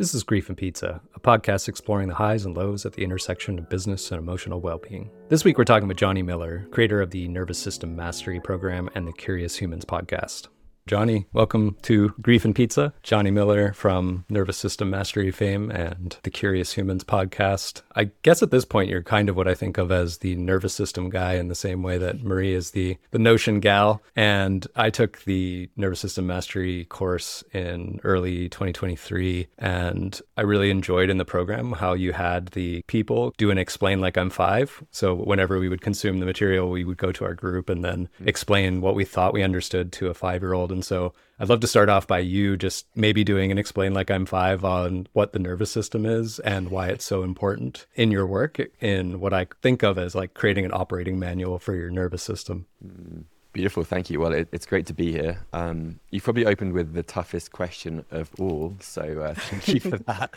This is Grief and Pizza, a podcast exploring the highs and lows at the intersection of business and emotional well being. This week, we're talking with Jonny Miller, creator of the Nervous System Mastery Program and the Curious Humans podcast. Jonny, welcome to Grief and Pizza. Jonny Miller from Nervous System Mastery fame and the Curious Humans podcast. I guess at this point you're kind of what I think of as the nervous system guy in the same way that Marie is the the notion gal. And I took the Nervous System Mastery course in early 2023 and I really enjoyed in the program how you had the people do an explain like I'm 5. So whenever we would consume the material, we would go to our group and then explain what we thought we understood to a 5-year-old and so I'd love to start off by you just maybe doing an explain like I'm five on what the nervous system is and why it's so important in your work in what I think of as like creating an operating manual for your nervous system. Mm, beautiful, thank you. Well, it, it's great to be here. Um, you've probably opened with the toughest question of all, so uh, thank you for that.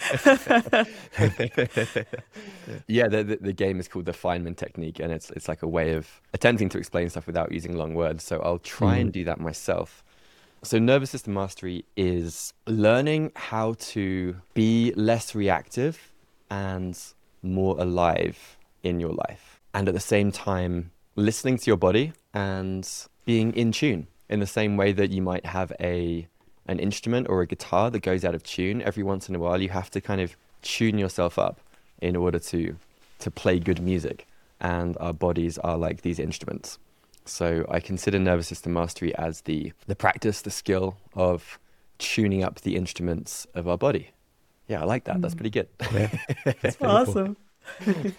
yeah, the, the, the, game is called the Feynman technique, and it's it's like a way of attempting to explain stuff without using long words. So I'll try mm. and do that myself. So, nervous system mastery is learning how to be less reactive and more alive in your life. And at the same time, listening to your body and being in tune in the same way that you might have a an instrument or a guitar that goes out of tune. Every once in a while you have to kind of tune yourself up in order to to play good music. And our bodies are like these instruments so I consider nervous system mastery as the the practice, the skill of tuning up the instruments of our body. Yeah, I like that. That's mm. pretty good. Yeah. That's awesome.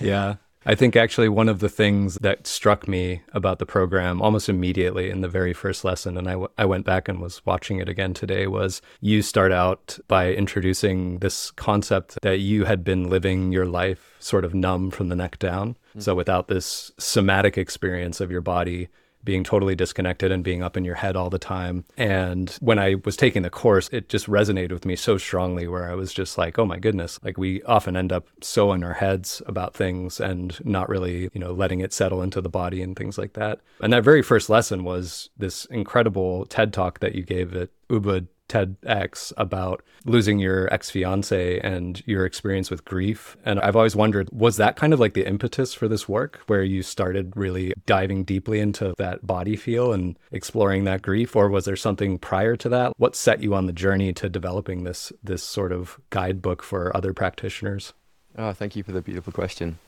yeah. I think actually one of the things that struck me about the program almost immediately in the very first lesson, and I, w- I went back and was watching it again today, was you start out by introducing this concept that you had been living your life sort of numb from the neck down. Mm-hmm. So without this somatic experience of your body being totally disconnected and being up in your head all the time. And when I was taking the course, it just resonated with me so strongly where I was just like, oh my goodness, like we often end up so in our heads about things and not really, you know, letting it settle into the body and things like that. And that very first lesson was this incredible TED talk that you gave at Ubud TEDx about losing your ex fiance and your experience with grief. And I've always wondered was that kind of like the impetus for this work where you started really diving deeply into that body feel and exploring that grief? Or was there something prior to that? What set you on the journey to developing this, this sort of guidebook for other practitioners? Oh, thank you for the beautiful question.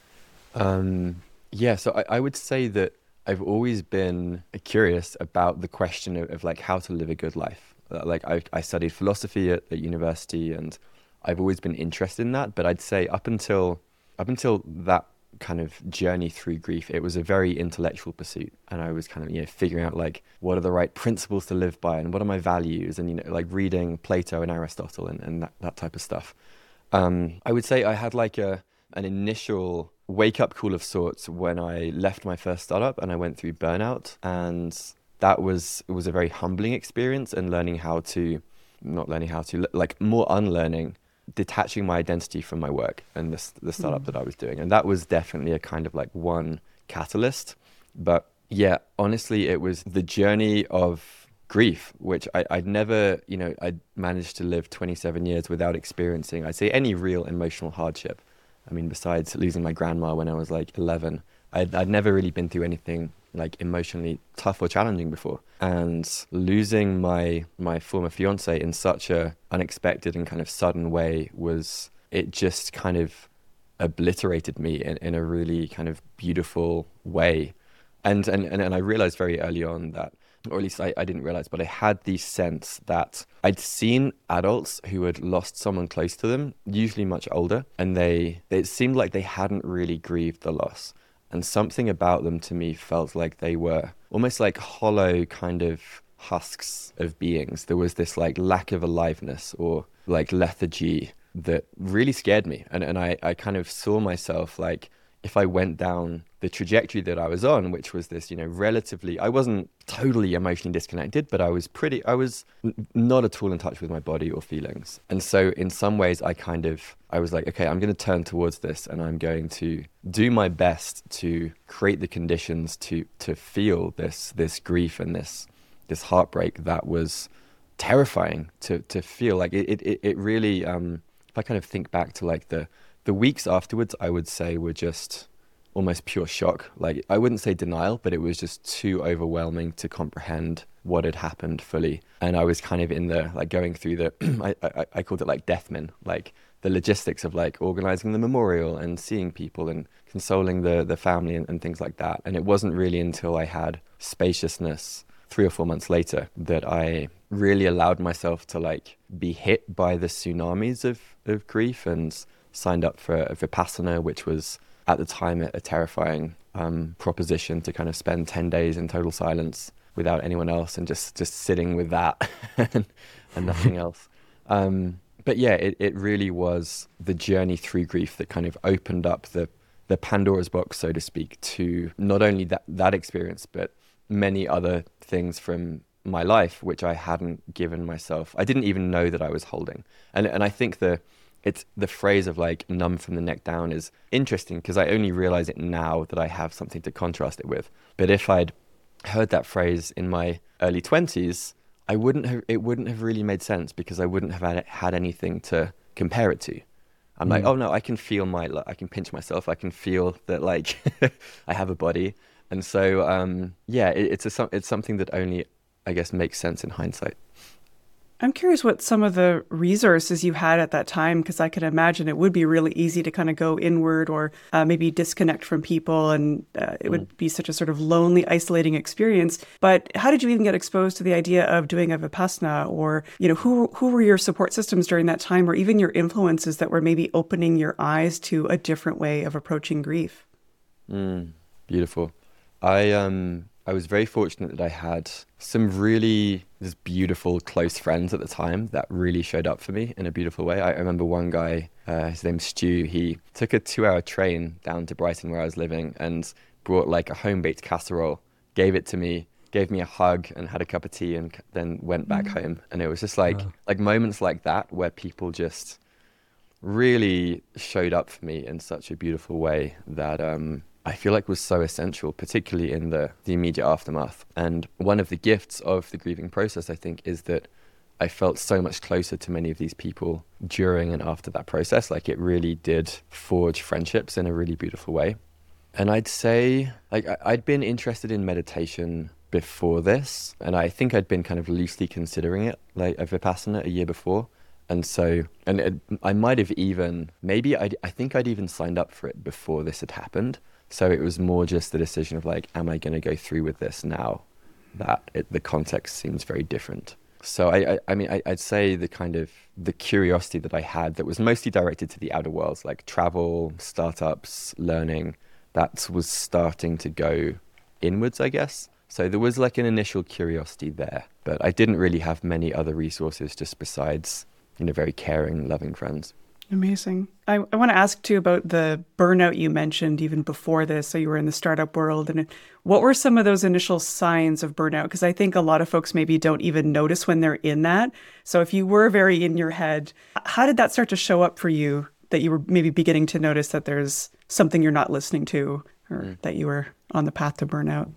Um, yeah, so I, I would say that I've always been curious about the question of, of like how to live a good life like I, I studied philosophy at, at university and I've always been interested in that. But I'd say up until up until that kind of journey through grief, it was a very intellectual pursuit, and I was kind of you know figuring out like what are the right principles to live by, and what are my values, and you know like reading Plato and Aristotle and, and that, that type of stuff. Um, I would say I had like a an initial wake up call of sorts when I left my first startup and I went through burnout, and that was it was a very humbling experience and learning how to not learning how to like more unlearning detaching my identity from my work and the, the startup mm. that I was doing. And that was definitely a kind of like one catalyst. But yeah honestly it was the journey of grief which I, I'd never you know I'd managed to live 27 years without experiencing I'd say any real emotional hardship. I mean besides losing my grandma when I was like 11 I'd, I'd never really been through anything like emotionally tough or challenging before. And losing my my former fiance in such a unexpected and kind of sudden way was it just kind of obliterated me in, in a really kind of beautiful way. And and and, and I realized very early on that or at least I, I didn't realize, but I had the sense that I'd seen adults who had lost someone close to them, usually much older, and they it seemed like they hadn't really grieved the loss and something about them to me felt like they were almost like hollow kind of husks of beings. There was this like lack of aliveness or like lethargy that really scared me. And, and I, I kind of saw myself like if I went down the trajectory that I was on, which was this, you know, relatively, I wasn't totally emotionally disconnected, but I was pretty, I was n- not at all in touch with my body or feelings. And so, in some ways, I kind of, I was like, okay, I'm going to turn towards this and I'm going to do my best to create the conditions to, to feel this, this grief and this, this heartbreak that was terrifying to, to feel like it, it, it really, um, if I kind of think back to like the the weeks afterwards, I would say were just almost pure shock. Like I wouldn't say denial, but it was just too overwhelming to comprehend what had happened fully. And I was kind of in the like going through the I, I, I called it like deathman, like the logistics of like organizing the memorial and seeing people and consoling the the family and, and things like that. And it wasn't really until I had spaciousness three or four months later that I really allowed myself to like be hit by the tsunamis of, of grief and signed up for a Vipassana, which was at the time a, a terrifying um, proposition to kind of spend 10 days in total silence without anyone else and just, just sitting with that and, and nothing else. Um, but yeah, it, it really was the journey through grief that kind of opened up the, the Pandora's box, so to speak, to not only that, that experience, but many other things from my life which I hadn't given myself. I didn't even know that I was holding. And and I think the it's the phrase of like numb from the neck down is interesting because I only realize it now that I have something to contrast it with. But if I'd heard that phrase in my early 20s, I wouldn't have it wouldn't have really made sense because I wouldn't have had, had anything to compare it to. I'm mm. like, oh no, I can feel my, I can pinch myself. I can feel that like I have a body. And so, um, yeah, it, it's a, it's something that only I guess makes sense in hindsight. I'm curious what some of the resources you had at that time, because I can imagine it would be really easy to kind of go inward or uh, maybe disconnect from people, and uh, it mm. would be such a sort of lonely, isolating experience. But how did you even get exposed to the idea of doing a vipassana, or you know, who who were your support systems during that time, or even your influences that were maybe opening your eyes to a different way of approaching grief? Mm, beautiful. I um I was very fortunate that I had some really just beautiful close friends at the time that really showed up for me in a beautiful way. I remember one guy, uh, his name's Stu. He took a two-hour train down to Brighton where I was living and brought like a home-baked casserole, gave it to me, gave me a hug, and had a cup of tea, and then went back mm. home. And it was just like like moments like that where people just really showed up for me in such a beautiful way that um, I feel like was so essential, particularly in the, the immediate aftermath. And one of the gifts of the grieving process, I think, is that I felt so much closer to many of these people during and after that process. Like it really did forge friendships in a really beautiful way. And I'd say, like, I'd been interested in meditation before this, and I think I'd been kind of loosely considering it, like a Vipassana a year before. And so, and it, I might have even, maybe I'd, I think I'd even signed up for it before this had happened. So it was more just the decision of like, am I going to go through with this now that it, the context seems very different? So I, I, I mean, I, would say the kind of the curiosity that I had that was mostly directed to the outer worlds, like travel, startups, learning, that was starting to go inwards, I guess. So there was like an initial curiosity there, but I didn't really have many other resources just besides, you know, very caring, loving friends. Amazing. I, I want to ask too about the burnout you mentioned even before this. So you were in the startup world, and what were some of those initial signs of burnout? Because I think a lot of folks maybe don't even notice when they're in that. So if you were very in your head, how did that start to show up for you? That you were maybe beginning to notice that there's something you're not listening to, or mm. that you were on the path to burnout.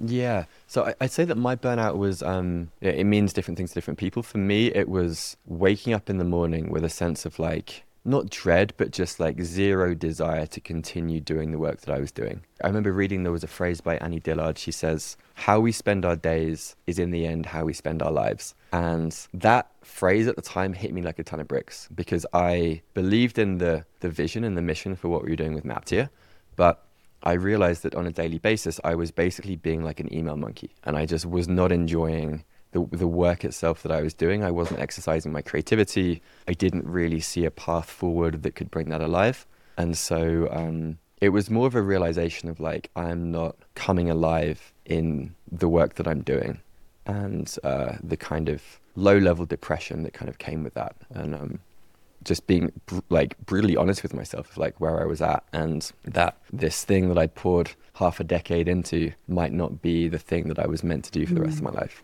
Yeah. So I, would say that my burnout was, um, it means different things to different people. For me, it was waking up in the morning with a sense of like, not dread, but just like zero desire to continue doing the work that I was doing. I remember reading there was a phrase by Annie Dillard. She says, How we spend our days is in the end how we spend our lives. And that phrase at the time hit me like a ton of bricks because I believed in the, the vision and the mission for what we were doing with Maptia. But I realized that on a daily basis, I was basically being like an email monkey and I just was not enjoying the the work itself that I was doing. I wasn't exercising my creativity. I didn't really see a path forward that could bring that alive. And so um, it was more of a realization of like I'm not coming alive in the work that I'm doing, and uh, the kind of low level depression that kind of came with that, and um, just being br- like brutally honest with myself of like where I was at, and that this thing that I'd poured half a decade into might not be the thing that I was meant to do for the rest of my life.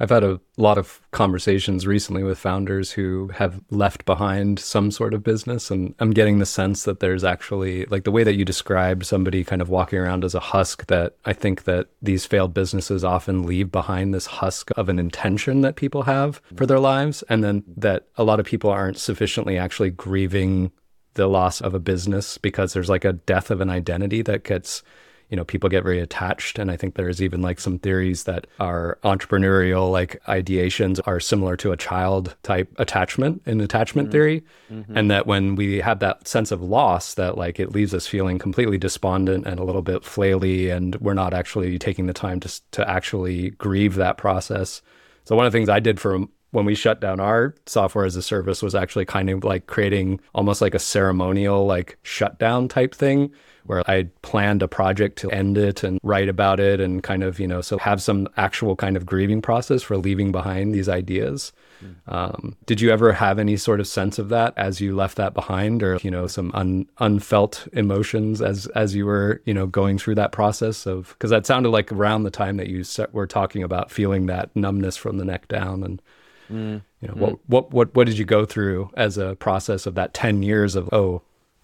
I've had a lot of conversations recently with founders who have left behind some sort of business. And I'm getting the sense that there's actually, like the way that you described somebody kind of walking around as a husk, that I think that these failed businesses often leave behind this husk of an intention that people have for their lives. And then that a lot of people aren't sufficiently actually grieving the loss of a business because there's like a death of an identity that gets you know people get very attached and i think there's even like some theories that our entrepreneurial like ideations are similar to a child type attachment in attachment mm-hmm. theory mm-hmm. and that when we have that sense of loss that like it leaves us feeling completely despondent and a little bit flaily and we're not actually taking the time to to actually grieve that process so one of the things i did for when we shut down our software as a service was actually kind of like creating almost like a ceremonial like shutdown type thing where I planned a project to end it and write about it and kind of, you know, so have some actual kind of grieving process for leaving behind these ideas. Mm. Um, did you ever have any sort of sense of that as you left that behind or, you know, some un, unfelt emotions as, as you were, you know, going through that process of, because that sounded like around the time that you were talking about feeling that numbness from the neck down and, mm. you know, mm. what, what, what, what did you go through as a process of that 10 years of, oh,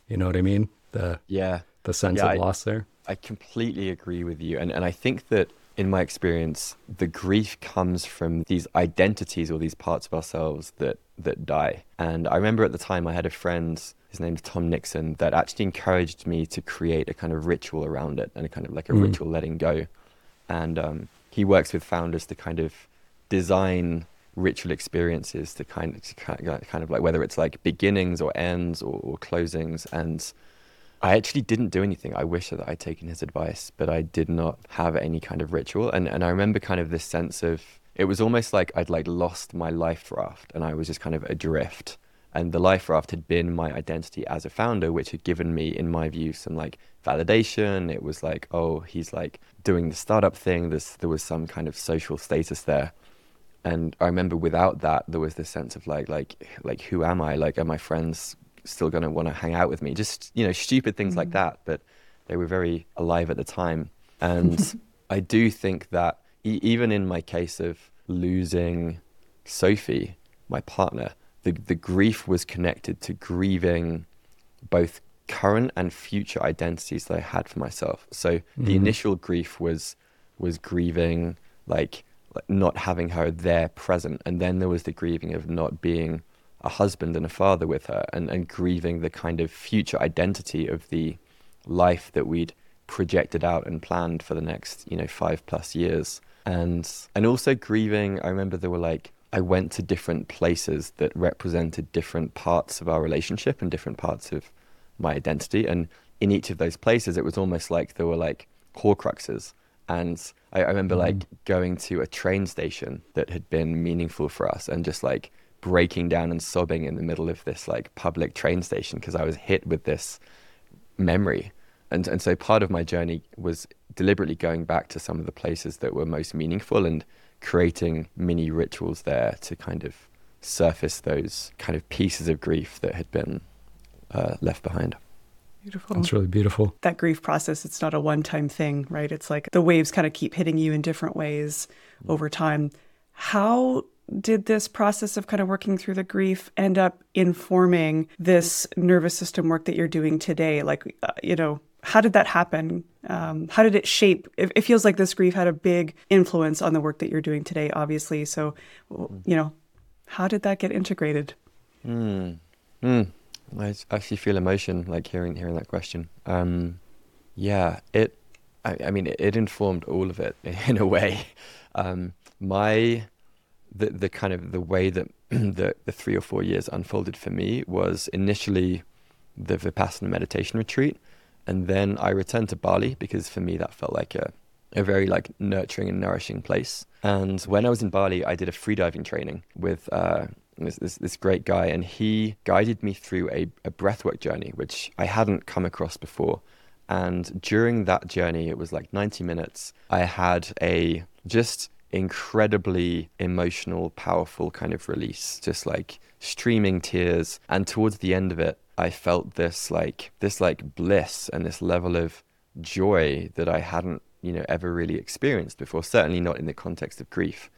you know what I mean? The, yeah the sense yeah, of I, loss there. I completely agree with you. And, and I think that in my experience, the grief comes from these identities or these parts of ourselves that, that die. And I remember at the time I had a friend, his name's Tom Nixon, that actually encouraged me to create a kind of ritual around it and a kind of like a mm. ritual letting go. And um, he works with founders to kind of design ritual experiences to kind of, to kind of like whether it's like beginnings or ends or, or closings and I actually didn't do anything. I wish that I'd taken his advice, but I did not have any kind of ritual. And and I remember kind of this sense of it was almost like I'd like lost my life raft and I was just kind of adrift. And the life raft had been my identity as a founder, which had given me, in my view, some like validation. It was like, oh, he's like doing the startup thing. There was some kind of social status there. And I remember without that, there was this sense of like, like, like, who am I? Like, are my friends still going to want to hang out with me. Just, you know, stupid things mm. like that. But they were very alive at the time. And I do think that e- even in my case of losing Sophie, my partner, the, the grief was connected to grieving both current and future identities that I had for myself. So mm-hmm. the initial grief was was grieving like, not having her there present, and then there was the grieving of not being a husband and a father with her and, and grieving the kind of future identity of the life that we'd projected out and planned for the next, you know, five plus years. And and also grieving, I remember there were like I went to different places that represented different parts of our relationship and different parts of my identity. And in each of those places it was almost like there were like horcruxes. And I, I remember mm-hmm. like going to a train station that had been meaningful for us and just like breaking down and sobbing in the middle of this like public train station because I was hit with this memory. And and so part of my journey was deliberately going back to some of the places that were most meaningful and creating mini rituals there to kind of surface those kind of pieces of grief that had been uh, left behind. Beautiful. It's really beautiful. That grief process, it's not a one time thing, right? It's like the waves kind of keep hitting you in different ways over time. How did this process of kind of working through the grief end up informing this nervous system work that you're doing today? Like, uh, you know, how did that happen? Um, how did it shape? It, it, feels like this grief had a big influence on the work that you're doing today, obviously. So, you know, how did that get integrated? Mm. Mm. I actually feel emotion like hearing hearing that question. Um, yeah, it. I, I mean, it, it, informed all of it in a way. Um, my the the kind of the way that the the three or four years unfolded for me was initially the vipassana meditation retreat, and then I returned to Bali because for me that felt like a a very like nurturing and nourishing place. And when I was in Bali, I did a freediving training with uh, this, this, this great guy, and he guided me through a, a breathwork journey, which I hadn't come across before. And during that journey, it was like 90 minutes. I had a just incredibly emotional, powerful kind of release, just like streaming tears. And towards the end of it, I felt this like this like bliss and this level of joy that I hadn't, you know, ever really experienced before, certainly not in the context of grief.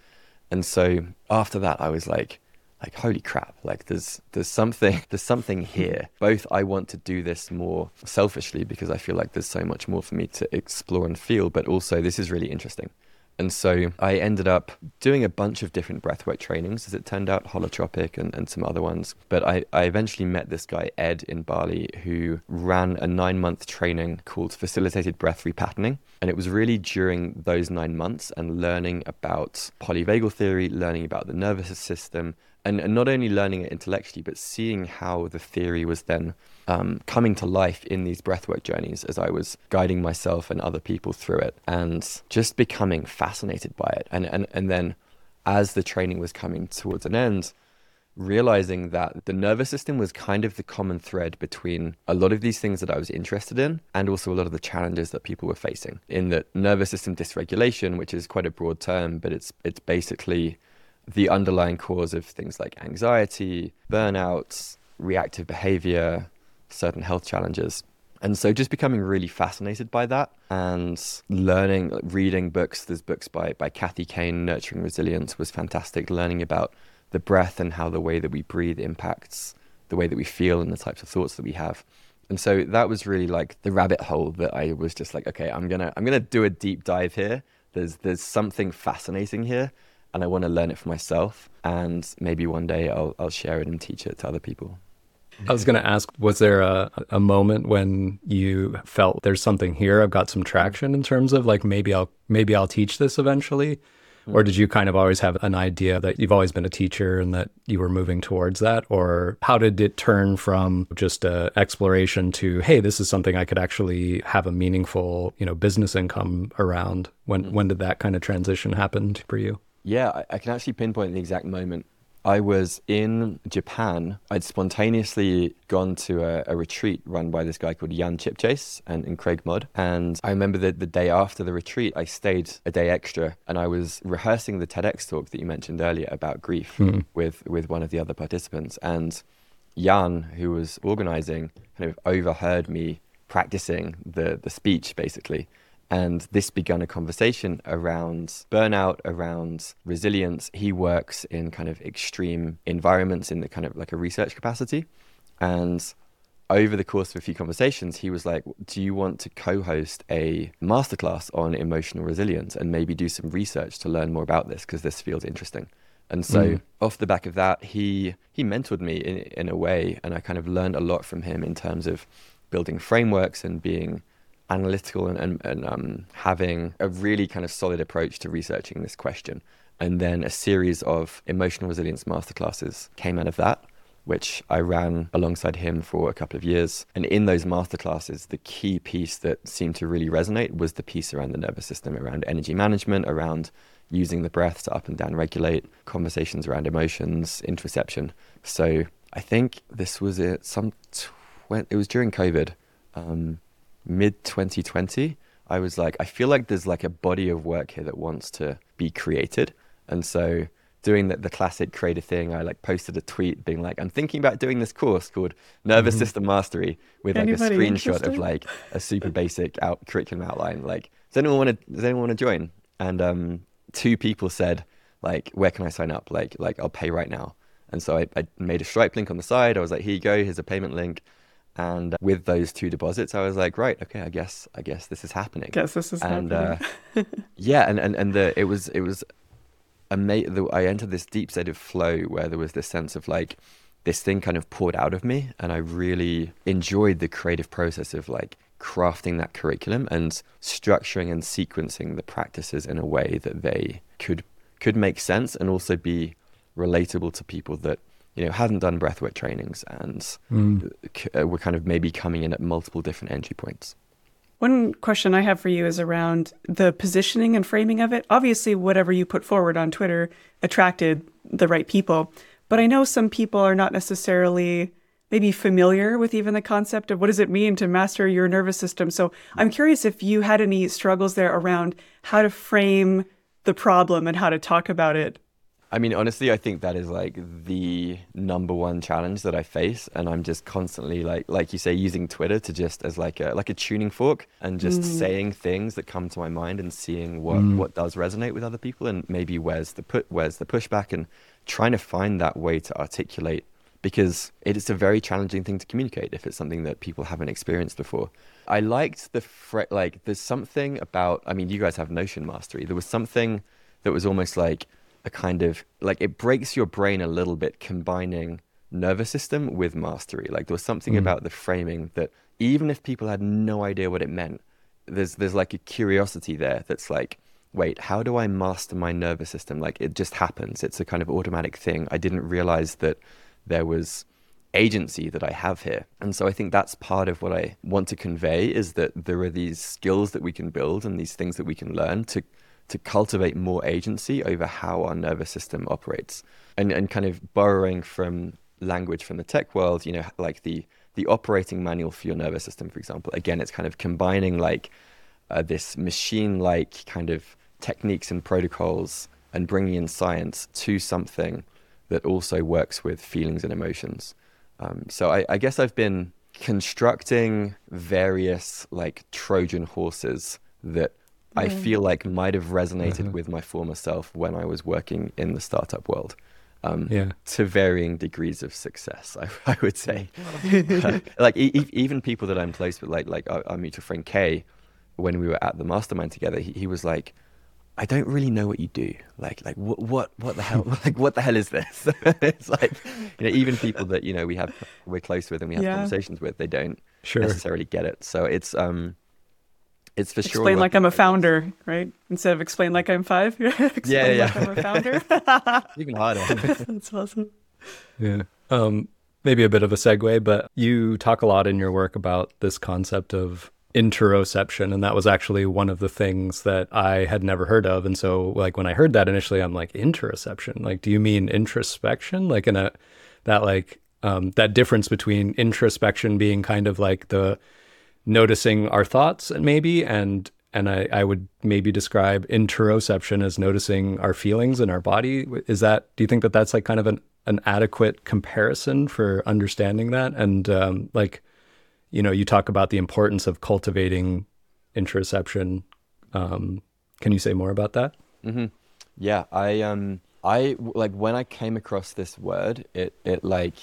And so after that, I was like, like holy crap like there's there's something there's something here both i want to do this more selfishly because i feel like there's so much more for me to explore and feel but also this is really interesting and so I ended up doing a bunch of different breathwork trainings, as it turned out, holotropic and, and some other ones. But I, I eventually met this guy, Ed, in Bali, who ran a nine month training called Facilitated Breath Repatterning. And it was really during those nine months and learning about polyvagal theory, learning about the nervous system, and, and not only learning it intellectually, but seeing how the theory was then um, coming to life in these breathwork journeys as I was guiding myself and other people through it, and just becoming fascinated by it. And and and then, as the training was coming towards an end, realizing that the nervous system was kind of the common thread between a lot of these things that I was interested in and also a lot of the challenges that people were facing. In that nervous system dysregulation, which is quite a broad term, but it's it's basically the underlying cause of things like anxiety, burnout, reactive behavior, certain health challenges. And so just becoming really fascinated by that and learning, reading books. There's books by, by Kathy Kain, Nurturing Resilience was fantastic. Learning about the breath and how the way that we breathe impacts the way that we feel and the types of thoughts that we have. And so that was really like the rabbit hole that I was just like, okay, I'm gonna I'm gonna do a deep dive here. There's there's something fascinating here and I want to learn it for myself. And maybe one day I'll, I'll share it and teach it to other people. I was going to ask, was there a, a moment when you felt there's something here? I've got some traction in terms of like maybe I'll maybe I'll teach this eventually, or did you kind of always have an idea that you've always been a teacher and that you were moving towards that, or how did it turn from just a exploration to hey, this is something I could actually have a meaningful you know business income around? When mm-hmm. when did that kind of transition happen for you? Yeah, I, I can actually pinpoint the exact moment. I was in Japan. I'd spontaneously gone to a, a, retreat run by this guy called Jan Chipchase and, and Craig Mod. And I remember that the day after the retreat, I stayed a day extra and I was rehearsing the TEDx talk that you mentioned earlier about grief mm. with, with one of the other participants. And Jan, who was organizing, kind of overheard me practicing the, the speech basically. And this began a conversation around burnout, around resilience. He works in kind of extreme environments in the kind of like a research capacity. And over the course of a few conversations, he was like, Do you want to co host a masterclass on emotional resilience and maybe do some research to learn more about this? Because this feels interesting. And so, mm. off the back of that, he, he mentored me in, in a way. And I kind of learned a lot from him in terms of building frameworks and being analytical and, and, and um, having a really kind of solid approach to researching this question. And then a series of emotional resilience masterclasses came out of that, which I ran alongside him for a couple of years. And in those masterclasses, the key piece that seemed to really resonate was the piece around the nervous system, around energy management, around using the breath to up and down regulate, conversations around emotions, interoception. So I think this was it. Some tw- it was during COVID. Um, mid 2020, I was like, I feel like there's like a body of work here that wants to be created. And so doing the, the classic creative thing, I like posted a tweet being like, I'm thinking about doing this course called Nervous mm-hmm. System Mastery with like Anybody a screenshot of like a super basic out curriculum outline. Like, does anyone want to, does anyone want to join? And um, two people said like, where can I sign up? Like, like I'll pay right now. And so I, I made a Stripe link on the side. I was like, here you go. Here's a payment link. And with those two deposits, I was like, right, okay, I guess, I guess this is happening. Guess this is and, happening. uh, yeah, and and and the, it was it was amazing. I entered this deep state of flow where there was this sense of like this thing kind of poured out of me, and I really enjoyed the creative process of like crafting that curriculum and structuring and sequencing the practices in a way that they could could make sense and also be relatable to people that you know, hadn't done breathwork trainings and mm. were kind of maybe coming in at multiple different entry points. One question I have for you is around the positioning and framing of it. Obviously, whatever you put forward on Twitter attracted the right people, but I know some people are not necessarily maybe familiar with even the concept of what does it mean to master your nervous system. So I'm curious if you had any struggles there around how to frame the problem and how to talk about it I mean, honestly, I think that is like the number one challenge that I face, and I'm just constantly like, like you say, using Twitter to just as like a like a tuning fork and just mm. saying things that come to my mind and seeing what mm. what does resonate with other people, and maybe where's the put where's the pushback, and trying to find that way to articulate because it is a very challenging thing to communicate if it's something that people haven't experienced before. I liked the fre- like there's something about I mean you guys have notion mastery. There was something that was almost like a kind of like it breaks your brain a little bit combining nervous system with mastery. Like there was something mm. about the framing that even if people had no idea what it meant, there's there's like a curiosity there that's like, wait, how do I master my nervous system? Like it just happens. It's a kind of automatic thing. I didn't realize that there was agency that I have here. And so I think that's part of what I want to convey is that there are these skills that we can build and these things that we can learn to to cultivate more agency over how our nervous system operates. And and kind of borrowing from language from the tech world, you know, like the the operating manual for your nervous system, for example. Again, it's kind of combining like uh, this machine-like kind of techniques and protocols and bringing in science to something that also works with feelings and emotions. Um, so I, I, guess I've been constructing various like Trojan horses that mm. I feel like might have resonated mm-hmm. with my former self when I was working in the startup world. Um, yeah. To varying degrees of success, I, I would say. like e- even people that I'm close with, like like our, our mutual friend Kay, when we were at the mastermind together, he, he was like, I don't really know what you do. Like, like what, what, what the hell? Like, what the hell is this? it's like, you know, even people that you know we have we're close with and we have yeah. conversations with, they don't sure. necessarily get it. So it's um, it's for explain sure. Explain like I'm a founder, right? Instead of explain like I'm five. explain yeah, yeah. Like I'm a founder. even harder. That's awesome. Yeah. Um, maybe a bit of a segue, but you talk a lot in your work about this concept of interoception and that was actually one of the things that I had never heard of and so like when I heard that initially I'm like interoception like do you mean introspection like in a that like um, that difference between introspection being kind of like the noticing our thoughts and maybe and and I, I would maybe describe interoception as noticing our feelings in our body is that do you think that that's like kind of an an adequate comparison for understanding that and um, like you know, you talk about the importance of cultivating interoception. Um, can you say more about that? Mm-hmm. Yeah, I um, I like when I came across this word, it it like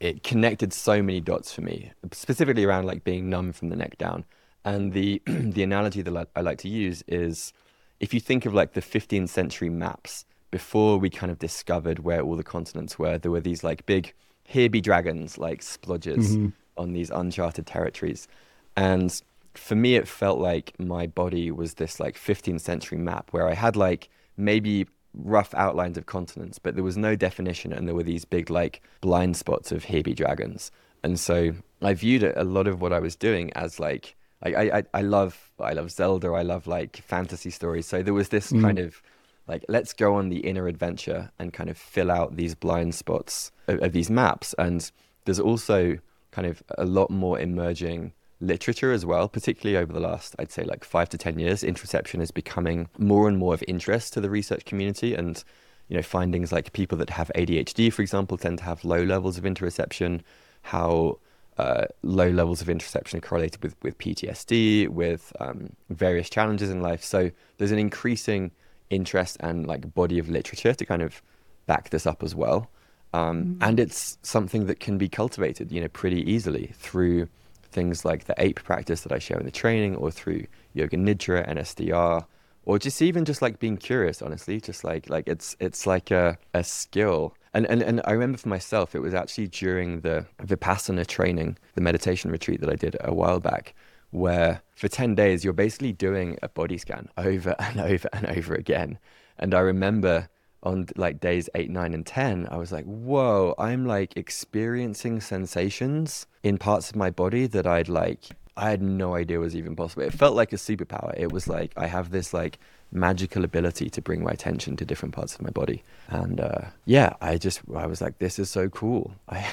it connected so many dots for me, specifically around like being numb from the neck down. And the the analogy that I like to use is if you think of like the 15th century maps before we kind of discovered where all the continents were, there were these like big here be dragons like splodges mm-hmm on these uncharted territories. And for me, it felt like my body was this like 15th century map where I had like maybe rough outlines of continents, but there was no definition, and there were these big like blind spots of here be dragons. And so I viewed it, a lot of what I was doing as like I, I, I love I love Zelda, I love like fantasy stories. So there was this mm. kind of like let's go on the inner adventure and kind of fill out these blind spots of, of these maps. And there's also kind of a lot more emerging literature as well, particularly over the last, I'd say, like five to 10 years. Interoception is becoming more and more of interest to the research community. And, you know, findings like people that have ADHD, for example, tend to have low levels of interoception, how uh, low levels of interoception are correlated with, with PTSD, with um, various challenges in life. So there's an increasing interest and like body of literature to kind of back this up as well. Um, mm-hmm. And it's something that can be cultivated, you know, pretty easily through things like the ape practice that I share in the training, or through yoga nidra and SDR, or just even just like being curious. Honestly, just like like it's it's like a, a skill. And, and and I remember for myself, it was actually during the vipassana training, the meditation retreat that I did a while back, where for 10 days you're basically doing a body scan over and over and over again. And I remember on like days eight, nine, and 10, I was like, whoa, I'm like experiencing sensations in parts of my body that I'd like, I had no idea was even possible. It felt like a superpower. It was like, I have this like magical ability to bring my attention to different parts of my body. And uh, yeah, I just, I was like, this is so cool. I,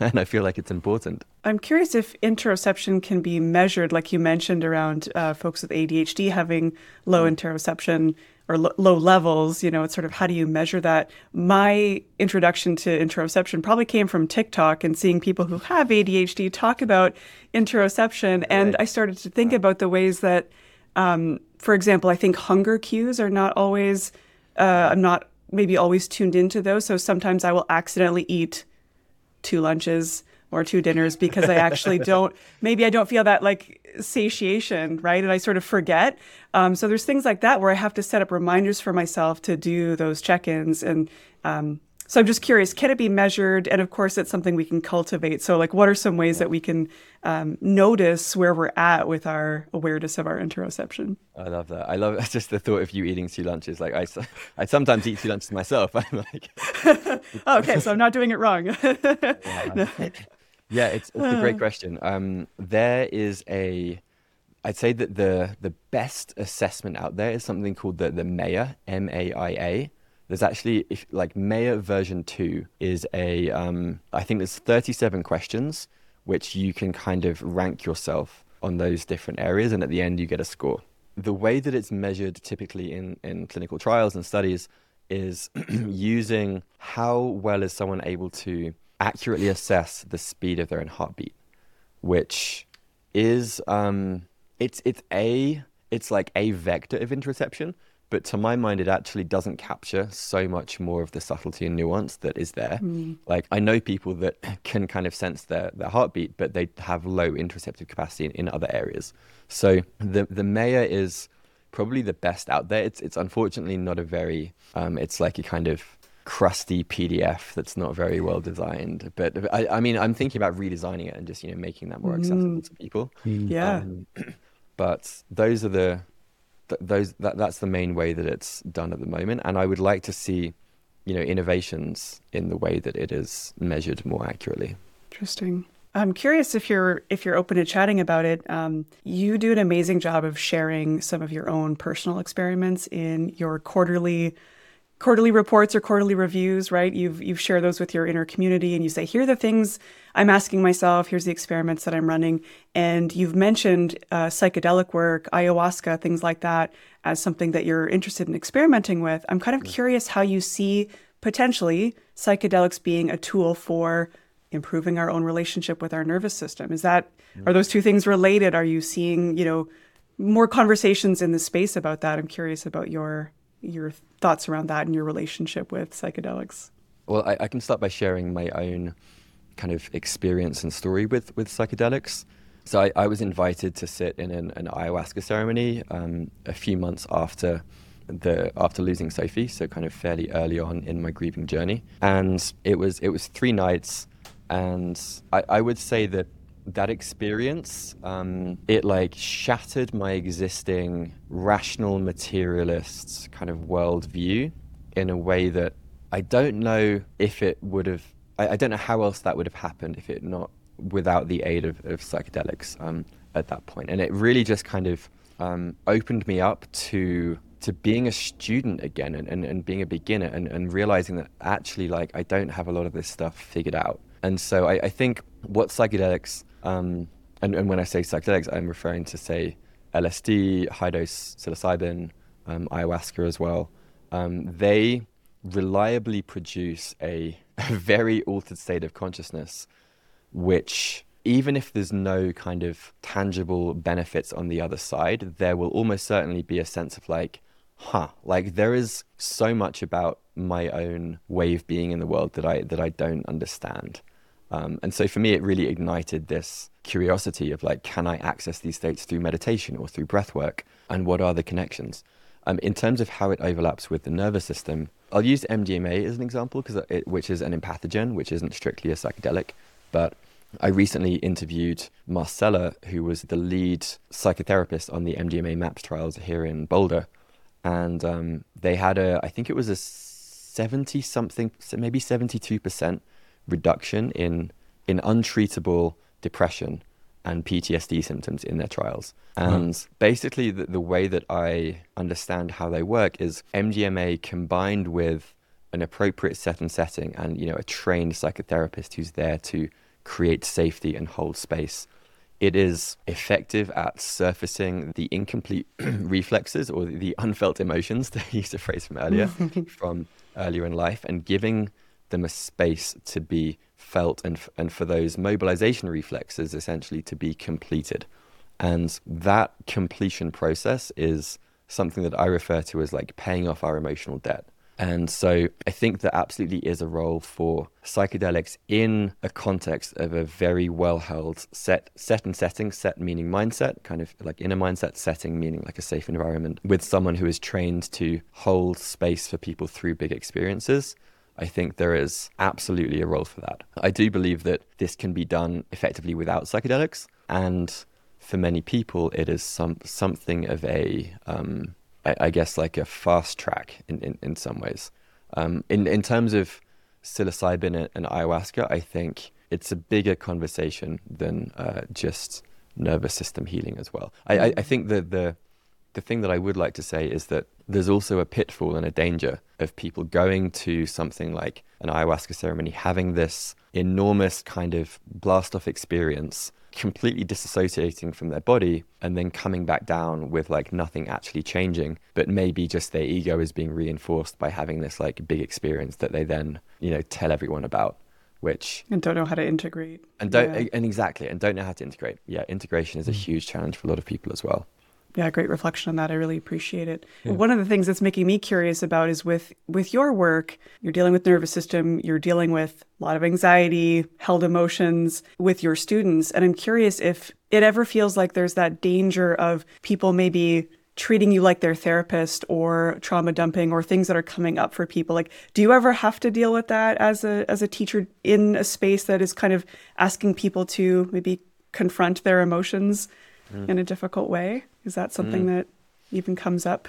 and I feel like it's important. I'm curious if interoception can be measured, like you mentioned, around uh, folks with ADHD having low mm. interoception or l- low levels. You know, it's sort of how do you measure that? My introduction to interoception probably came from TikTok and seeing people who have ADHD talk about interoception, and I started to think about the ways that, um, for example, I think hunger cues are not always. Uh, I'm not maybe always tuned into those, so sometimes I will accidentally eat two lunches or two dinners because I actually don't, maybe I don't feel that like satiation, right? And I sort of forget. Um, so there's things like that where I have to set up reminders for myself to do those check ins. And um, so I'm just curious, can it be measured? And of course, it's something we can cultivate. So, like, what are some ways that we can um, notice where we're at with our awareness of our interoception? I love that. I love just the thought of you eating two lunches. Like I, I sometimes eat two lunches myself. I'm like, okay, so I'm not doing it wrong. yeah, it's, it's a great question. Um, there is a, I'd say that the the best assessment out there is something called the the MAIA, M A I A. There's actually if, like MAIA version two is a, um, I think there's 37 questions which you can kind of rank yourself on those different areas, and at the end you get a score. The way that it's measured typically in in clinical trials and studies is using how well is someone able to accurately assess the speed of their own heartbeat, which is um, it's it's a it's like a vector of interoception, but to my mind, it actually doesn't capture so much more of the subtlety and nuance that is there. Mm. Like I know people that can kind of sense their their heartbeat, but they have low interoceptive capacity in, in other areas. So the the MAIA is probably the best out there. It's it's unfortunately not a very um, it's like a kind of crusty PDF that's not very well designed. But I, I, mean, I'm thinking about redesigning it and just you know making that more accessible mm. to people. Mm. Yeah. Um, but those are the th- those that, that's the main way that it's done at the moment, and I would like to see you know innovations in the way that it is measured more accurately. Interesting. I'm curious if you're if you're open to chatting about it. Um, you do an amazing job of sharing some of your own personal experiments in your quarterly quarterly reports or quarterly reviews, right? You've you've shared those with your inner community and you say, here are the things I'm asking myself, here's the experiments that I'm running. And you've mentioned uh, psychedelic work, ayahuasca, things like that, as something that you're interested in experimenting with. I'm kind of curious how you see potentially psychedelics being a tool for improving our own relationship with our nervous system. Is that are those two things related? Are you seeing, you know, more conversations in the space about that? I'm curious about your your thoughts around that and your relationship with psychedelics. Well, I, I, can start by sharing my own kind of experience and story with, with psychedelics. So I, I was invited to sit in an, an ayahuasca ceremony um, a few months after the after losing Sophie, so kind of fairly early on in my grieving journey. And it was it was three nights, and I, I would say that that experience, um, it like shattered my existing rational materialist kind of worldview in a way that I don't know if it would have, I, I, don't know how else that would have happened if it not without the aid of, of psychedelics um, at that point. And it really just kind of um, opened me up to to being a student again and, and, and being a beginner and, and realizing that actually like I don't have a lot of this stuff figured out. And so I, I think what psychedelics um, and, and, when I say psychedelics, I'm referring to, say, LSD, high dose psilocybin, um, ayahuasca as well. Um, they reliably produce a, a, very altered state of consciousness, which, even if there's no kind of tangible benefits on the other side, there will almost certainly be a sense of like, huh, like there is so much about my own way of being in the world that I that I don't understand. Um, and so for me, it really ignited this curiosity of like, can I access these states through meditation or through breath work? And what are the connections? Um, in terms of how it overlaps with the nervous system, I'll use MDMA as an example, because which is an empathogen, which isn't strictly a psychedelic. But I recently interviewed Marcella, who was the lead psychotherapist on the MDMA MAPS trials here in Boulder. And um, they had a, I think it was a 70 something, maybe 72% reduction in in untreatable depression and PTSD symptoms in their trials. And mm. basically, the, the way that I understand how they work is MDMA combined with an appropriate set and setting and you know a trained psychotherapist who's there to create safety and hold space it is effective at surfacing the incomplete reflexes or the unfelt emotions, to use a phrase from earlier, from earlier in life, and giving them a space to be felt and, f- and for those mobilization reflexes essentially to be completed. And that completion process is something that I refer to as like paying off our emotional debt. And so I think there absolutely is a role for psychedelics in a context of a very well held set set and setting, set meaning mindset, kind of like in a mindset, setting meaning like a safe environment, with someone who is trained to hold space for people through big experiences. I think there is absolutely a role for that. I do believe that this can be done effectively without psychedelics, and for many people, it is some something of a um, I, I guess like a fast track in, in, in some ways. Um, in in terms of psilocybin and, ayahuasca, I think it's a bigger conversation than uh, just nervous system healing as well. I, I, I think that the the thing that I would like to say is that there's also a pitfall and a danger of people going to something like an ayahuasca ceremony, having this enormous kind of blast off experience completely disassociating from their body and then coming back down with like nothing actually changing but maybe just their ego is being reinforced by having this like big experience that they then you know tell everyone about which and don't know how to integrate and don't yeah. and exactly and don't know how to integrate yeah integration is a mm. huge challenge for a lot of people as well yeah, great reflection on that. I really appreciate it. Yeah. One of the things that's making me curious about is with with your work, you're dealing with nervous system, you're dealing with a lot of anxiety, held emotions with your students, and I'm curious if it ever feels like there's that danger of people maybe treating you like their therapist or trauma dumping or things that are coming up for people like do you ever have to deal with that as a as a teacher in a space that is kind of asking people to maybe confront their emotions mm. in a difficult way is that something mm. that even comes up?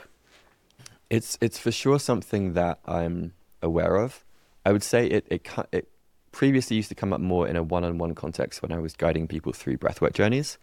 It's it's for sure something that I'm aware of. I would say it it it previously used to come up more in a one-on-one context when I was guiding people through breathwork journeys.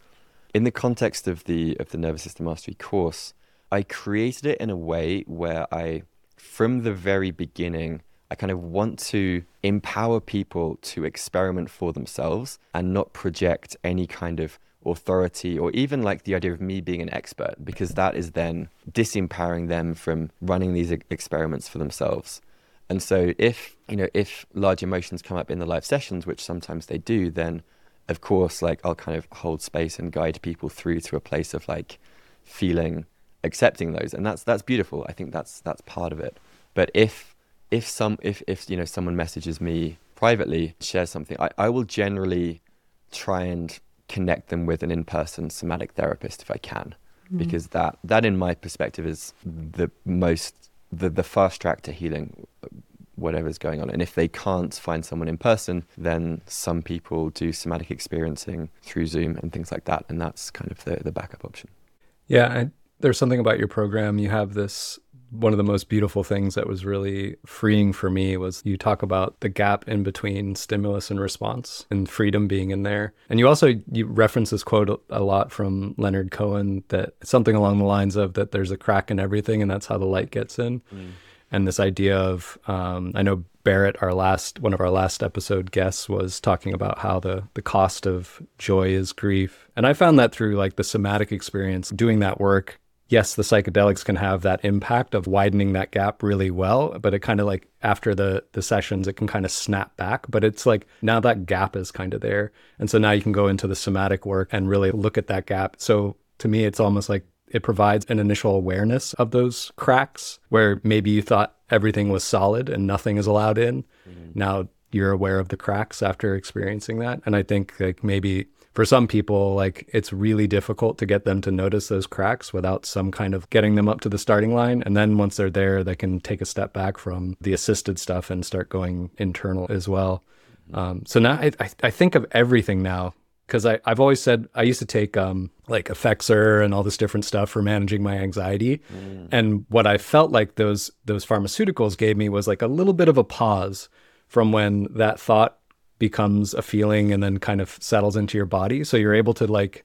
In the context of the of the nervous system mastery course, I created it in a way where I from the very beginning I kind of want to empower people to experiment for themselves and not project any kind of authority or even like the idea of me being an expert because that is then disempowering them from running these experiments for themselves. And so if you know if large emotions come up in the live sessions which sometimes they do then of course like i'll kind of hold space and guide people through to a place of like feeling accepting those. And that's that's beautiful. I think that's that's part of it. But if if some if if you know someone messages me privately shares something i, I will generally try and connect them with an in-person somatic therapist if I can, mm. because that that in my perspective is the most the the fast track to healing whatever's going on. And if they can't find someone in person, then some people do somatic experiencing through Zoom and things like that, and that's kind of the the backup option. Yeah, I, there's something about your program. You have this one of the most beautiful things that was really freeing for me was you talk about the gap in between stimulus and response and freedom being in there. And you also you reference this quote a lot from Leonard Cohen that something along the lines of that there's a crack in everything and that's how the light gets in. Mm. And this idea of um, I know Barrett, our last one of our last episode guests, was talking about how the the cost of joy is grief, and I found that through like the somatic experience, doing that work, yes, the psychedelics can have that impact of widening that gap really well, but it kind of like after the the sessions, it can kind of snap back. But it's like now that gap is kind of there, and so now you can go into the somatic work and really look at that gap. So to me, it's almost like it provides an initial awareness of those cracks where maybe you thought everything was solid and nothing is allowed in. Mm-hmm. Now you're aware of the cracks after experiencing that, and I think like maybe for some people, like it's really difficult to get them to notice those cracks without some kind of getting them up to the starting line. And then once they're there, they can take a step back from the assisted stuff and start going internal as well. Um, so now I, I think of everything now because I've always said I used to take um, like Effexor and all this different stuff for managing my anxiety, mm. and what I felt like those those pharmaceuticals gave me was like a little bit of a pause from when that thought becomes a feeling and then kind of settles into your body. So you're able to like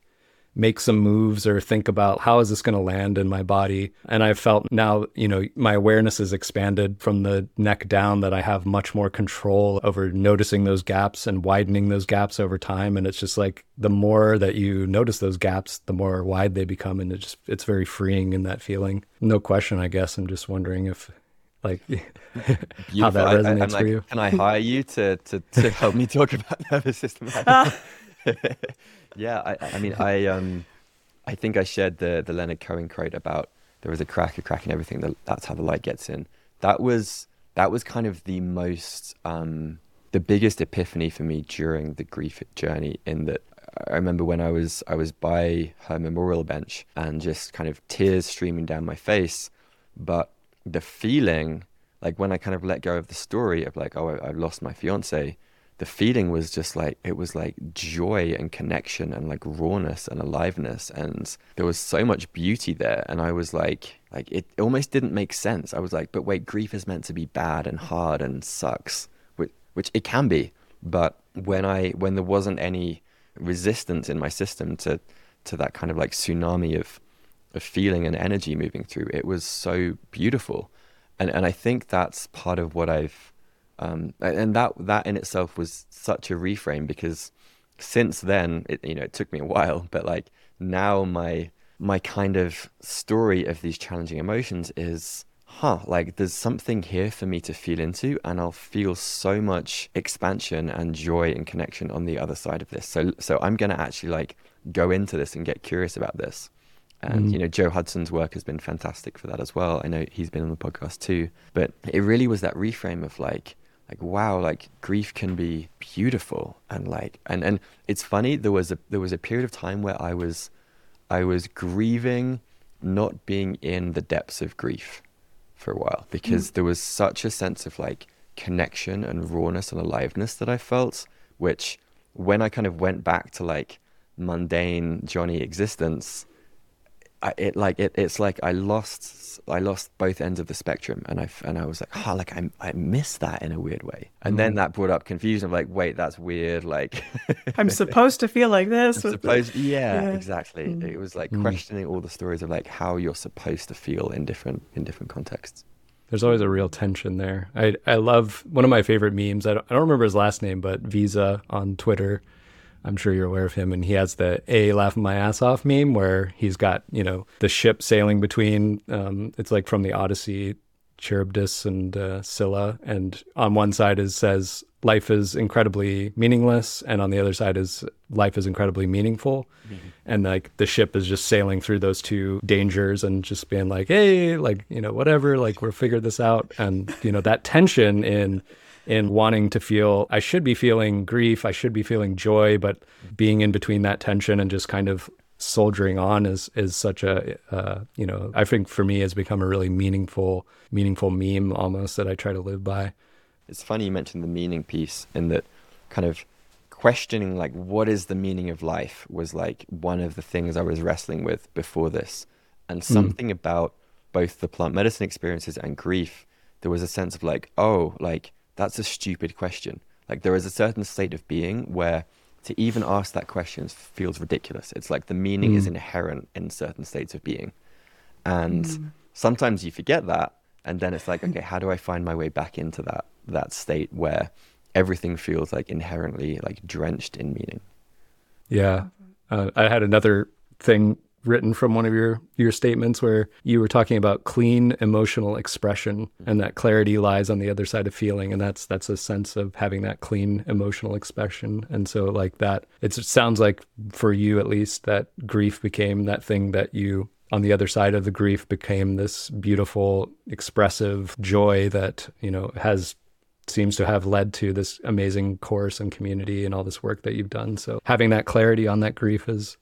make some moves or think about how is this going to land in my body. And I felt now, you know, my awareness is expanded from the neck down that I have much more control over noticing those gaps and widening those gaps over time. And it's just like the more that you notice those gaps, the more wide they become. And it just, it's very freeing in that feeling. No question, I guess. I'm just wondering if like how that resonates I, for like, you. Can I hire you to, to, to help me talk about the nervous system? yeah, I, I mean, I um, I think I shared the the Leonard Cohen quote about there was a crack, a crack in everything. That's how the light gets in. That was that was kind of the most um, the biggest epiphany for me during the grief journey. In that, I remember when I was I was by her memorial bench and just kind of tears streaming down my face, but the feeling, like when I kind of let go of the story of like, oh, I, I lost my fiance the feeling was just like it was like joy and connection and like rawness and aliveness. And there was so much beauty there. And i was like like it almost didn't make sense. I was like but wait grief is meant to be bad and hard and sucks which, which it can be. But when i when there wasn't any resistance in my system to to that kind of like tsunami of of feeling and energy moving through it was so beautiful and and i think that's part of what i've um, and that that in itself was such a reframe because since then, it you know it took me a while, but like now my my kind of story of these challenging emotions is huh, like there's something here for me to feel into, and I'll feel so much expansion and joy and connection on the other side of this. So, so I'm gonna actually like go into this and get curious about this. And mm. you know, Joe Hudson's work has been fantastic for that as well. I know he's been on the podcast too. But it really was that reframe of like, like wow like grief can be beautiful and like and and it's funny there was a there was a period of time where i was i was grieving not being in the depths of grief for a while because mm. there was such a sense of like connection and rawness and aliveness that i felt which when i kind of went back to like mundane Jonny existence I, it like it, it's like I lost I lost both ends of the spectrum and I and I was like oh like I I missed that in a weird way and mm. then that brought up confusion of like wait that's weird like I'm supposed to feel like this supposed, yeah, yeah, exactly mm. it was like mm. questioning all the stories of like how you're supposed to feel in different in different contexts there's always a real tension there I I love one of my favorite memes I don't, I don't remember his last name but Visa on Twitter I'm sure you're aware of him, and he has the "a laughing my ass off" meme where he's got you know the ship sailing between. Um, it's like from the Odyssey, Charybdis and uh, Scylla, and on one side is says life is incredibly meaningless, and on the other side is life is incredibly meaningful, mm-hmm. and like the ship is just sailing through those two dangers and just being like, hey, like you know whatever, like we're figured this out, and you know that tension in in wanting to feel I should be feeling grief, I should be feeling joy, but being in between that tension and just kind of soldiering on is is such a uh, you know I think for me has become a really meaningful meaningful meme almost that I try to live by. It's funny you mentioned the meaning piece in that kind of questioning like what is the meaning of life was like one of the things I was wrestling with before this, and hmm. something mm. about both the plant medicine experiences and grief, there was a sense of like oh like that's a stupid question. Like there is a certain state of being where to even ask that question feels ridiculous. It's like the meaning mm. is inherent in certain states of being. And mm. sometimes you forget that and then it's like, okay, how do I find my way back into that that state where everything feels like inherently like drenched in meaning? Yeah. Uh, I had another thing written from one of your your statements where you were talking about clean emotional expression and that clarity lies on the other side of feeling. And that's that's a sense of having that clean emotional expression. And so like that it sounds like for you at least that grief became that thing that you on the other side of the grief became this beautiful expressive joy that you know has seems to have led to this amazing course and community and all this work that you've done. So having that clarity on that grief is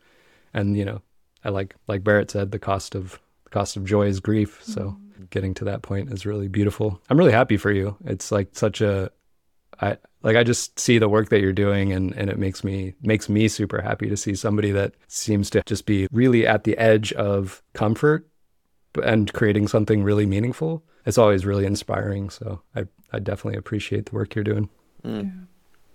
and you know I like like Barrett said, the cost of the cost of joy is grief. So mm-hmm. getting to that point is really beautiful. I'm really happy for you. It's like such a I like I just see the work that you're doing and, and it makes me makes me super happy to see somebody that seems to just be really at the edge of comfort and creating something really meaningful. It's always really inspiring. So I I definitely appreciate the work you're doing. Mm. Yeah.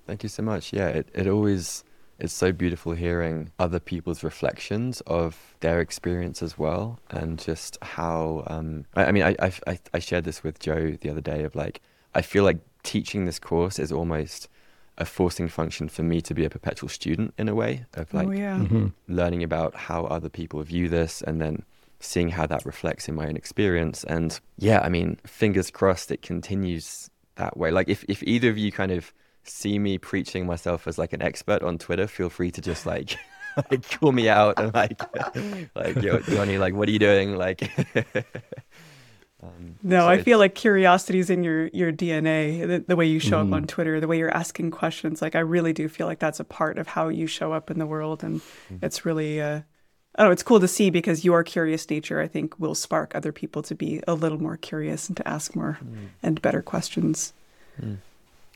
Thank you so much. Yeah, it, it always it's so beautiful hearing other people's reflections of their experience as well, and just how. Um, I, I mean, I, I I shared this with Joe the other day of like I feel like teaching this course is almost a forcing function for me to be a perpetual student in a way of Oh, like yeah. Mhm. learning about how other people view this and then seeing how that reflects in my own experience and yeah i mean fingers crossed it continues that way like if, if either of you kind of see me preaching myself as like an expert on twitter feel free to just like like call me out and like like yo Jonny like what are you doing like um, No, so I feel like curiosity is in your your DNA. The, the way you show Mhm. up on Twitter, the way you're asking questions, like I really do feel like that's a part of how you show up in the world, and it's really, uh, oh, it's cool to see because your curious nature, I think, will spark other people to be a little more curious and to ask more and better questions.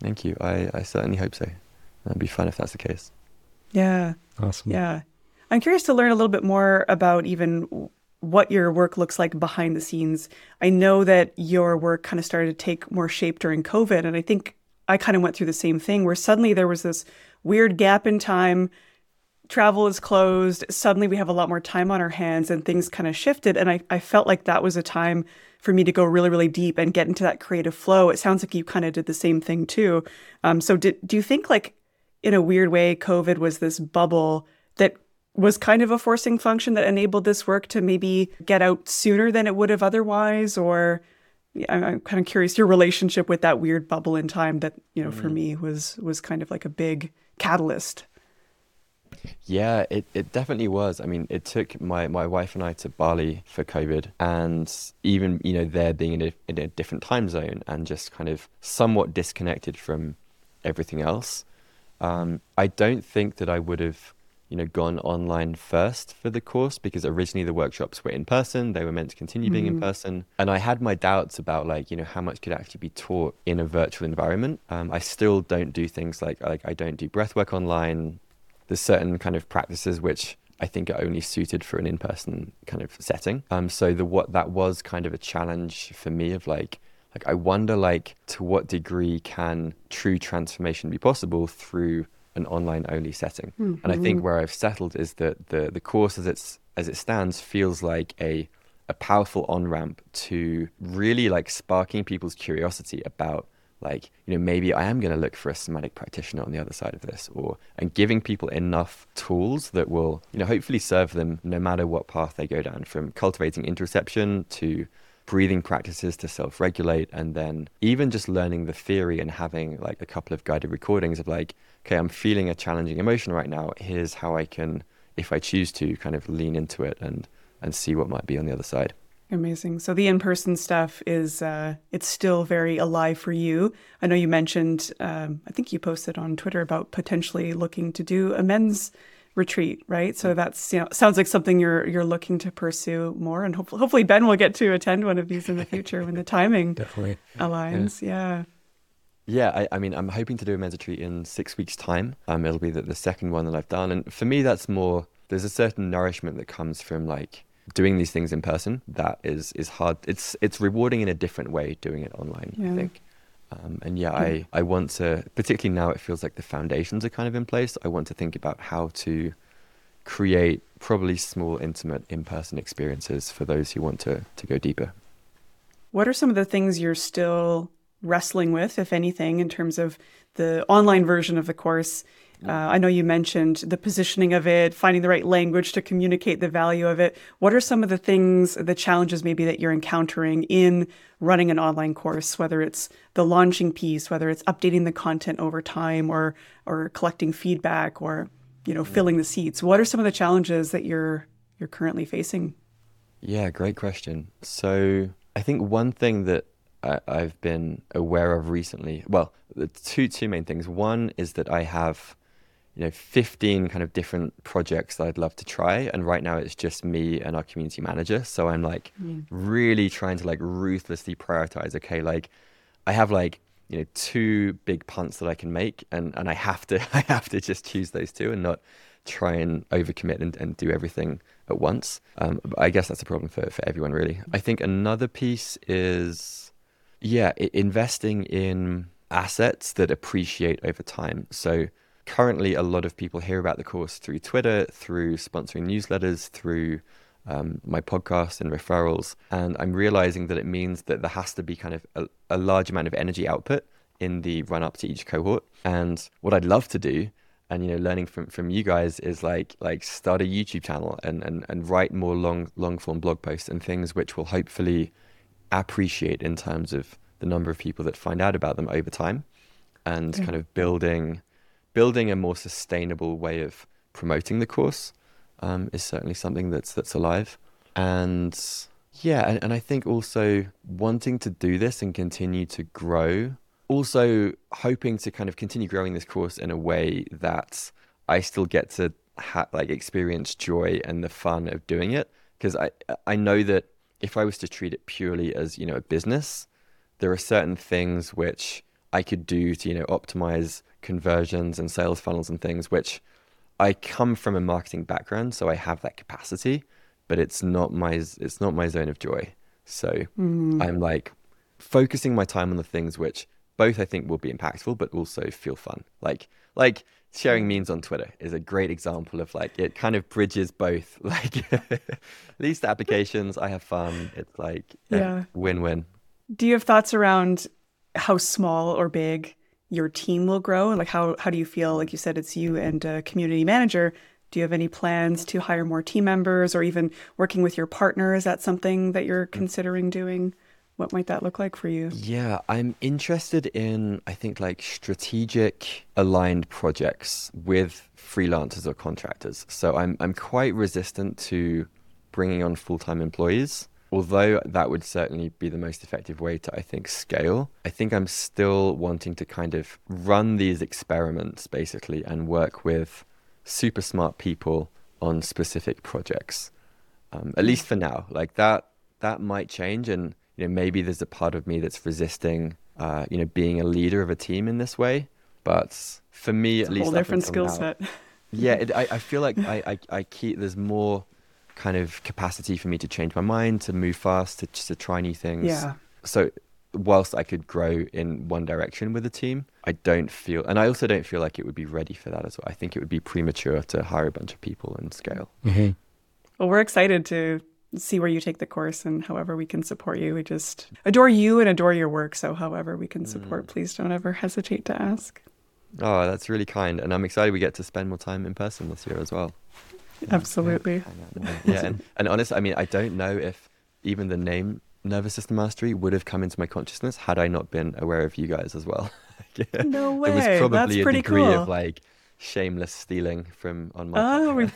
Thank you. I, I certainly hope so. That'd be fun if that's the case. Yeah, Awesome. yeah. I'm curious to learn a little bit more about even what your work looks like behind the scenes. I know that your work kind of started to take more shape during COVID, and I think I kind of went through the same thing where suddenly there was this weird gap in time. Travel is closed. Suddenly we have a lot more time on our hands and things kind of shifted. And I, I felt like that was a time for me to go really, really deep and get into that creative flow. It sounds like you kind of did the same thing too. Um, so did, do you think like in a weird way, COVID was this bubble that was kind of a forcing function that enabled this work to maybe get out sooner than it would have otherwise? Or I'm, I'm kind of curious your relationship with that weird bubble in time that you know for me was was kind of like a big catalyst. Yeah, it, it definitely was. I mean, it took my, my wife and I to Bali for COVID, and even you know there being in a, in a different time zone and just kind of somewhat disconnected from everything else. Um, I don't think that I would have you know gone online first for the course because originally the workshops were in person. They were meant to continue being in Mhm. person, and I had my doubts about like you know how much could actually be taught in a virtual environment. Um, I still don't do things like like I don't do breathwork online there's certain kind of practices which I think are only suited for an in-person kind of setting. Um, so the what that was kind of a challenge for me of like, like I wonder like to what degree can true transformation be possible through an online only setting. And I think Mhm. where I've settled is that the the course as it's as it stands feels like a a powerful on ramp to really like sparking people's curiosity about like you know maybe I am going to look for a somatic practitioner on the other side of this or and giving people enough tools that will you know hopefully serve them no matter what path they go down from cultivating interoception to breathing practices to self-regulate and then even just learning the theory and having like a couple of guided recordings of like okay I'm feeling a challenging emotion right now. Here's how I can if I choose to kind of lean into it and and see what might be on the other side Amazing. So the in-person stuff is uh, it's still very alive for you. I know you mentioned. Um, I think you posted on Twitter about potentially looking to do a men's retreat, right? So that's you know sounds like something you're you're looking to pursue more, and hopefully hopefully Ben will get to attend one of these in the future when the timing Definitely. aligns. Yeah. Yeah, I, I mean, I'm hoping to do a men's retreat in six weeks' time. Um, it'll be the, the second one that I've done, and for me, that's more. There's a certain nourishment that comes from like doing these things in person. That is is hard. It's it's rewarding in a different way doing it online. Yeah. I think. Um, and yeah, I, I want to, particularly now it feels like the foundations are kind of in place. I want to think about how to create probably small, intimate, in person experiences for those who want to, to go deeper. What are some of the things you're still wrestling with, if anything, in terms of the online version of the course? Uh, I know you mentioned the positioning of it, finding the right language to communicate the value of it. What are some of the things, the challenges maybe that you're encountering in running an online course, whether it's the launching piece, whether it's updating the content over time or or collecting feedback or you know filling the seats? What are some of the challenges that you're you're currently facing? Yeah, great question. So I think one thing that I, I've been aware of recently, well, the two two main things. One is that I have, you know, 15 kind of different projects that I'd love to try, and right now it's just me and our community manager. So I'm like really trying to like ruthlessly prioritize. Okay, like I have like you know two big punts that I can make, and and I have to I have to just choose those two and not try and overcommit and, and do everything at once. Um, but I guess that's a problem for for everyone really. I think another piece is yeah, i- investing in assets that appreciate over time. So currently a lot of people hear about the course through Twitter, through sponsoring newsletters, through um, my podcast and referrals. And I'm realizing that it means that there has to be kind of a, a large amount of energy output in the run up to each cohort. And what I'd love to do and you know learning from from you guys is like like start a youtube channel and and, and write more long long form blog posts and things which will hopefully appreciate in terms of the number of people that find out about them over time and kind of building building a more sustainable way of promoting the course um, is certainly something that's that's alive. And yeah and, and i think also wanting to do this and continue to grow also hoping to kind of continue growing this course in a way that I still get to ha- like experience joy and the fun of doing it. Because I I know that if I was to treat it purely as you know a business, there are certain things which I could do to you know optimize conversions and sales funnels and things which I come from a marketing background, so I have that capacity, but it's not my it's not my zone of joy. So mm. I'm like focusing my time on the things which both I think will be impactful, but also feel fun. Like like sharing memes on Twitter is a great example of like it kind of bridges both. Like least applications, I have fun. It's like yeah, win win. Do you have thoughts around how small or big your team will grow? Like how how do you feel? Like you said, it's you and a community manager. Do you have any plans to hire more team members or even working with your partner? Is that something that you're mm. considering doing? What might that look like for you? Yeah, I'm interested in, I think, like strategic aligned projects with freelancers or contractors. So I'm, I'm quite resistant to bringing on full time employees. Although that would certainly be the most effective way to, I think, scale, I think I'm still wanting to kind of run these experiments basically and work with super smart people on specific projects. Um, at least for now, like that, that might change. And you know, maybe there's a part of me that's resisting, uh, you know, being a leader of a team in this way. But for me, it's at least, whole different skill set. yeah, it, I, I feel like I, I, I keep there's more kind of capacity for me to change my mind, to move fast, to just to try new things. Yeah. So whilst I could grow in one direction with a team, I don't feel, and I also don't feel like it would be ready for that as well. I think it would be premature to hire a bunch of people and scale. Mm-hmm. Well, we're excited to see where you take the course and however we can support you. We just adore you and adore your work. So, however we can support, mm. please don't ever hesitate to ask. Oh, that's really kind. And I'm excited we get to spend more time in person this year as well. Absolutely. Yeah. And, and honestly, I mean, I don't know if even the name Nervous System Mastery would have come into my consciousness had I not been aware of you guys as well. No way. It was probably That's a degree cool. of like shameless stealing from on my. Oh,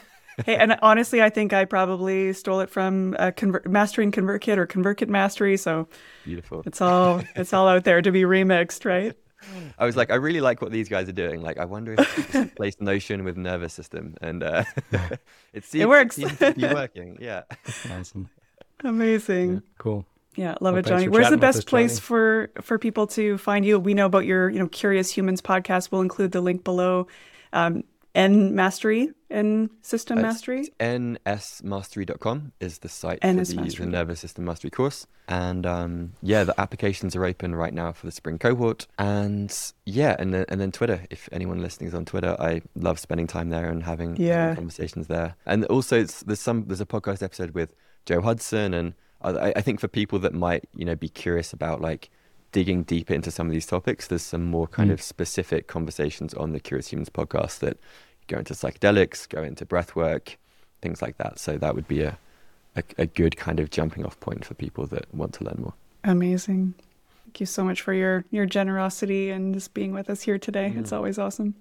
hey, and honestly, I think I probably stole it from uh, Convert- Mastering ConvertKit or ConvertKit Mastery. So beautiful. It's all it's all out there to be remixed, right? I was like, I really like what these guys are doing. Like, I wonder if they place Notion with nervous system, and uh, it seems it works. It seems to be working. Yeah, awesome, amazing, yeah, cool. Yeah, love well, it, Jonny. Where's the best us, place Jonny? for for people to find you? We know about your, you know, Curious Humans podcast. We'll include the link below. Um, N Mastery, N System uh, Mastery? nsmastery.com is the site for the, the, Nervous System Mastery course. And um, yeah, the applications are open right now for the spring cohort. And yeah, and then, and then Twitter. If anyone listening is on Twitter, I love spending time there and having, yeah. having conversations there. And also, there's some there's a podcast episode with Joe Hudson, and I, I think for people that might you know be curious about like digging deeper into some of these topics, there's some more kind mm. of specific conversations on the Curious Humans podcast that go into psychedelics, go into breath work, things like that. So that would be a, a, a good kind of jumping off point for people that want to learn more. Amazing. Thank you so much for your your generosity and just being with us here today. Mm. It's always awesome.